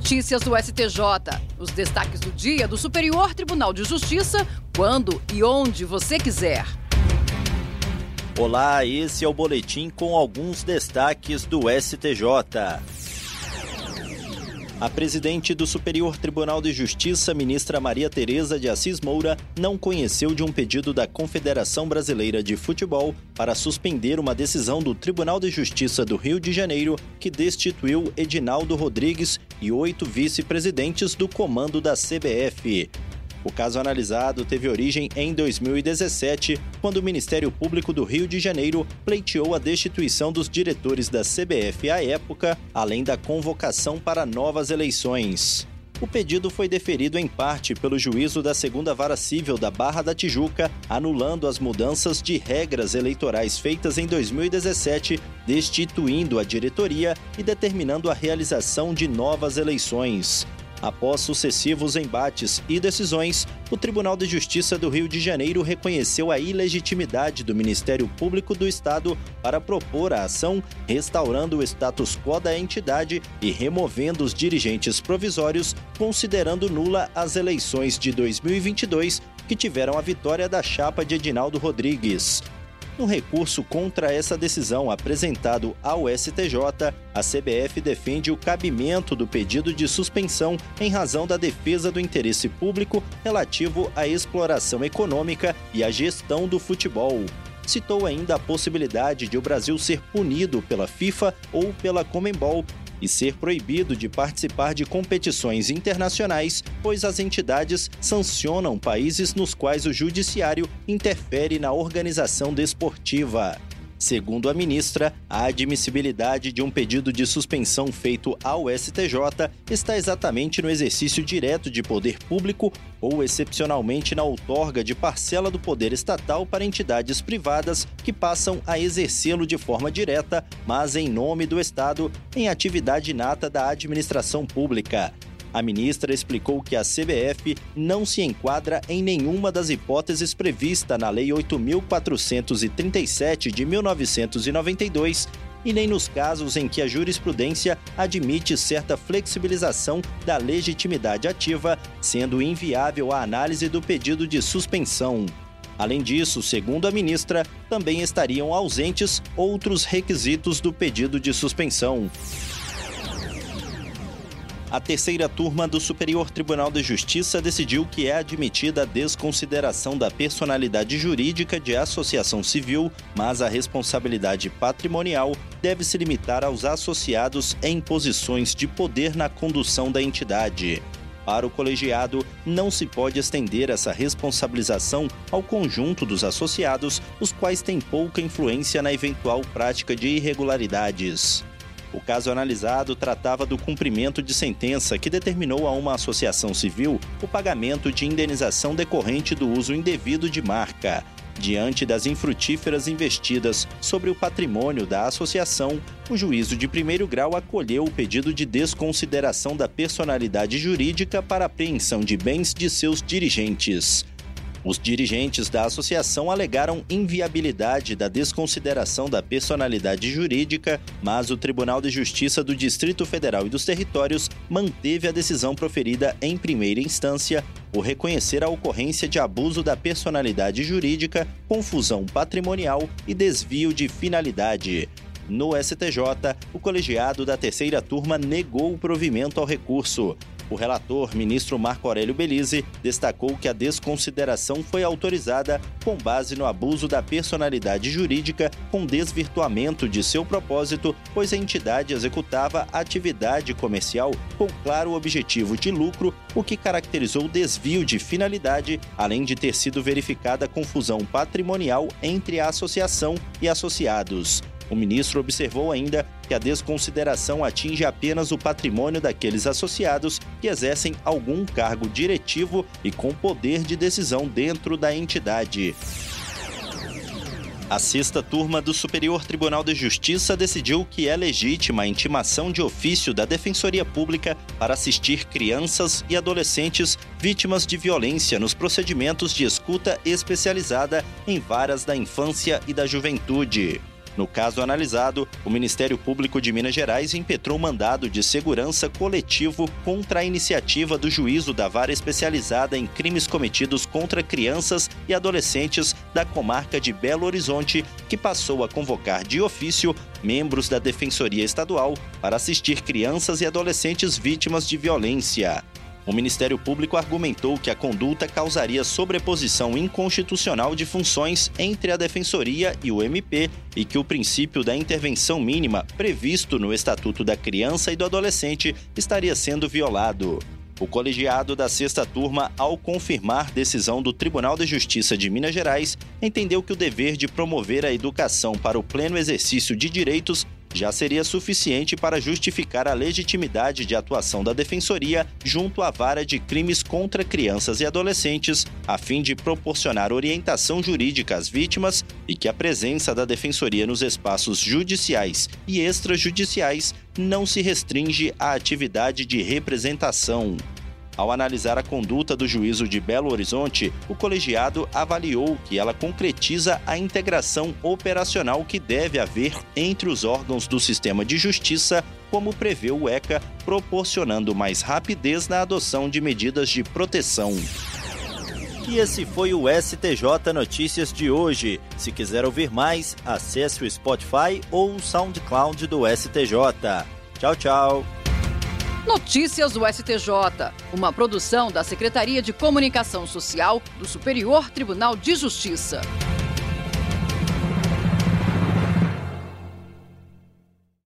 Notícias do STJ. Os destaques do dia do Superior Tribunal de Justiça, quando e onde você quiser. Olá, esse é o boletim com alguns destaques do STJ. A presidente do Superior Tribunal de Justiça, ministra Maria Tereza de Assis Moura, não conheceu de um pedido da Confederação Brasileira de Futebol para suspender uma decisão do Tribunal de Justiça do Rio de Janeiro que destituiu Edinaldo Rodrigues e oito vice-presidentes do comando da CBF. O caso analisado teve origem em 2017, quando o Ministério Público do Rio de Janeiro pleiteou a destituição dos diretores da CBF à época, além da convocação para novas eleições. O pedido foi deferido em parte pelo juízo da segunda vara civil da Barra da Tijuca, anulando as mudanças de regras eleitorais feitas em 2017, destituindo a diretoria e determinando a realização de novas eleições. Após sucessivos embates e decisões, o Tribunal de Justiça do Rio de Janeiro reconheceu a ilegitimidade do Ministério Público do Estado para propor a ação, restaurando o status quo da entidade e removendo os dirigentes provisórios, considerando nula as eleições de 2022 que tiveram a vitória da chapa de Edinaldo Rodrigues. No recurso contra essa decisão apresentado ao STJ, a CBF defende o cabimento do pedido de suspensão em razão da defesa do interesse público relativo à exploração econômica e à gestão do futebol. Citou ainda a possibilidade de o Brasil ser punido pela FIFA ou pela Comembol e ser proibido de participar de competições internacionais, pois as entidades sancionam países nos quais o judiciário interfere na organização desportiva. Segundo a ministra, a admissibilidade de um pedido de suspensão feito ao STJ está exatamente no exercício direto de poder público ou excepcionalmente na outorga de parcela do poder estatal para entidades privadas que passam a exercê-lo de forma direta, mas em nome do Estado, em atividade inata da administração pública. A ministra explicou que a CBF não se enquadra em nenhuma das hipóteses prevista na Lei 8.437 de 1992 e nem nos casos em que a jurisprudência admite certa flexibilização da legitimidade ativa, sendo inviável a análise do pedido de suspensão. Além disso, segundo a ministra, também estariam ausentes outros requisitos do pedido de suspensão. A terceira turma do Superior Tribunal de Justiça decidiu que é admitida a desconsideração da personalidade jurídica de associação civil, mas a responsabilidade patrimonial deve se limitar aos associados em posições de poder na condução da entidade. Para o colegiado, não se pode estender essa responsabilização ao conjunto dos associados, os quais têm pouca influência na eventual prática de irregularidades. O caso analisado tratava do cumprimento de sentença que determinou a uma associação civil o pagamento de indenização decorrente do uso indevido de marca. Diante das infrutíferas investidas sobre o patrimônio da associação, o juízo de primeiro grau acolheu o pedido de desconsideração da personalidade jurídica para apreensão de bens de seus dirigentes. Os dirigentes da associação alegaram inviabilidade da desconsideração da personalidade jurídica, mas o Tribunal de Justiça do Distrito Federal e dos Territórios manteve a decisão proferida em primeira instância por reconhecer a ocorrência de abuso da personalidade jurídica, confusão patrimonial e desvio de finalidade. No STJ, o colegiado da terceira turma negou o provimento ao recurso. O relator, ministro Marco Aurélio Belize, destacou que a desconsideração foi autorizada com base no abuso da personalidade jurídica com desvirtuamento de seu propósito, pois a entidade executava atividade comercial com claro objetivo de lucro, o que caracterizou desvio de finalidade, além de ter sido verificada confusão patrimonial entre a associação e associados. O ministro observou ainda que a desconsideração atinge apenas o patrimônio daqueles associados que exercem algum cargo diretivo e com poder de decisão dentro da entidade. A sexta turma do Superior Tribunal de Justiça decidiu que é legítima a intimação de ofício da Defensoria Pública para assistir crianças e adolescentes vítimas de violência nos procedimentos de escuta especializada em varas da infância e da juventude. No caso analisado, o Ministério Público de Minas Gerais impetrou mandado de segurança coletivo contra a iniciativa do juízo da vara especializada em crimes cometidos contra crianças e adolescentes da comarca de Belo Horizonte, que passou a convocar de ofício membros da Defensoria Estadual para assistir crianças e adolescentes vítimas de violência. O Ministério Público argumentou que a conduta causaria sobreposição inconstitucional de funções entre a Defensoria e o MP e que o princípio da intervenção mínima previsto no Estatuto da Criança e do Adolescente estaria sendo violado. O colegiado da sexta turma, ao confirmar decisão do Tribunal de Justiça de Minas Gerais, entendeu que o dever de promover a educação para o pleno exercício de direitos já seria suficiente para justificar a legitimidade de atuação da Defensoria junto à vara de crimes contra crianças e adolescentes, a fim de proporcionar orientação jurídica às vítimas e que a presença da Defensoria nos espaços judiciais e extrajudiciais não se restringe à atividade de representação. Ao analisar a conduta do juízo de Belo Horizonte, o colegiado avaliou que ela concretiza a integração operacional que deve haver entre os órgãos do sistema de justiça, como prevê o ECA, proporcionando mais rapidez na adoção de medidas de proteção. E esse foi o STJ Notícias de hoje. Se quiser ouvir mais, acesse o Spotify ou o SoundCloud do STJ. Tchau, tchau. Notícias do STJ, uma produção da Secretaria de Comunicação Social do Superior Tribunal de Justiça.